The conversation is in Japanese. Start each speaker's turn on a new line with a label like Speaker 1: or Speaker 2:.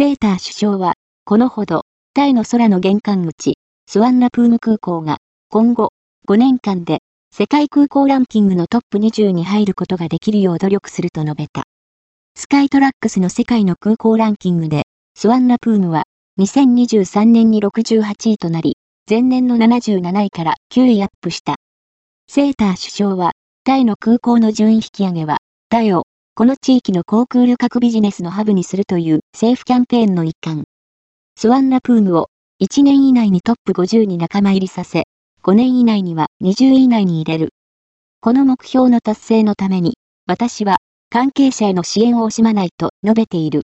Speaker 1: セーター首相は、このほど、タイの空の玄関口、スワンナプーム空港が、今後、5年間で、世界空港ランキングのトップ20に入ることができるよう努力すると述べた。スカイトラックスの世界の空港ランキングで、スワンナプームは、2023年に68位となり、前年の77位から9位アップした。セーター首相は、タイの空港の順位引き上げは、タイを、この地域の航空旅客ビジネスのハブにするという政府キャンペーンの一環。スワンナプームを1年以内にトップ50に仲間入りさせ、5年以内には20位以内に入れる。この目標の達成のために、私は関係者への支援を惜しまないと述べている。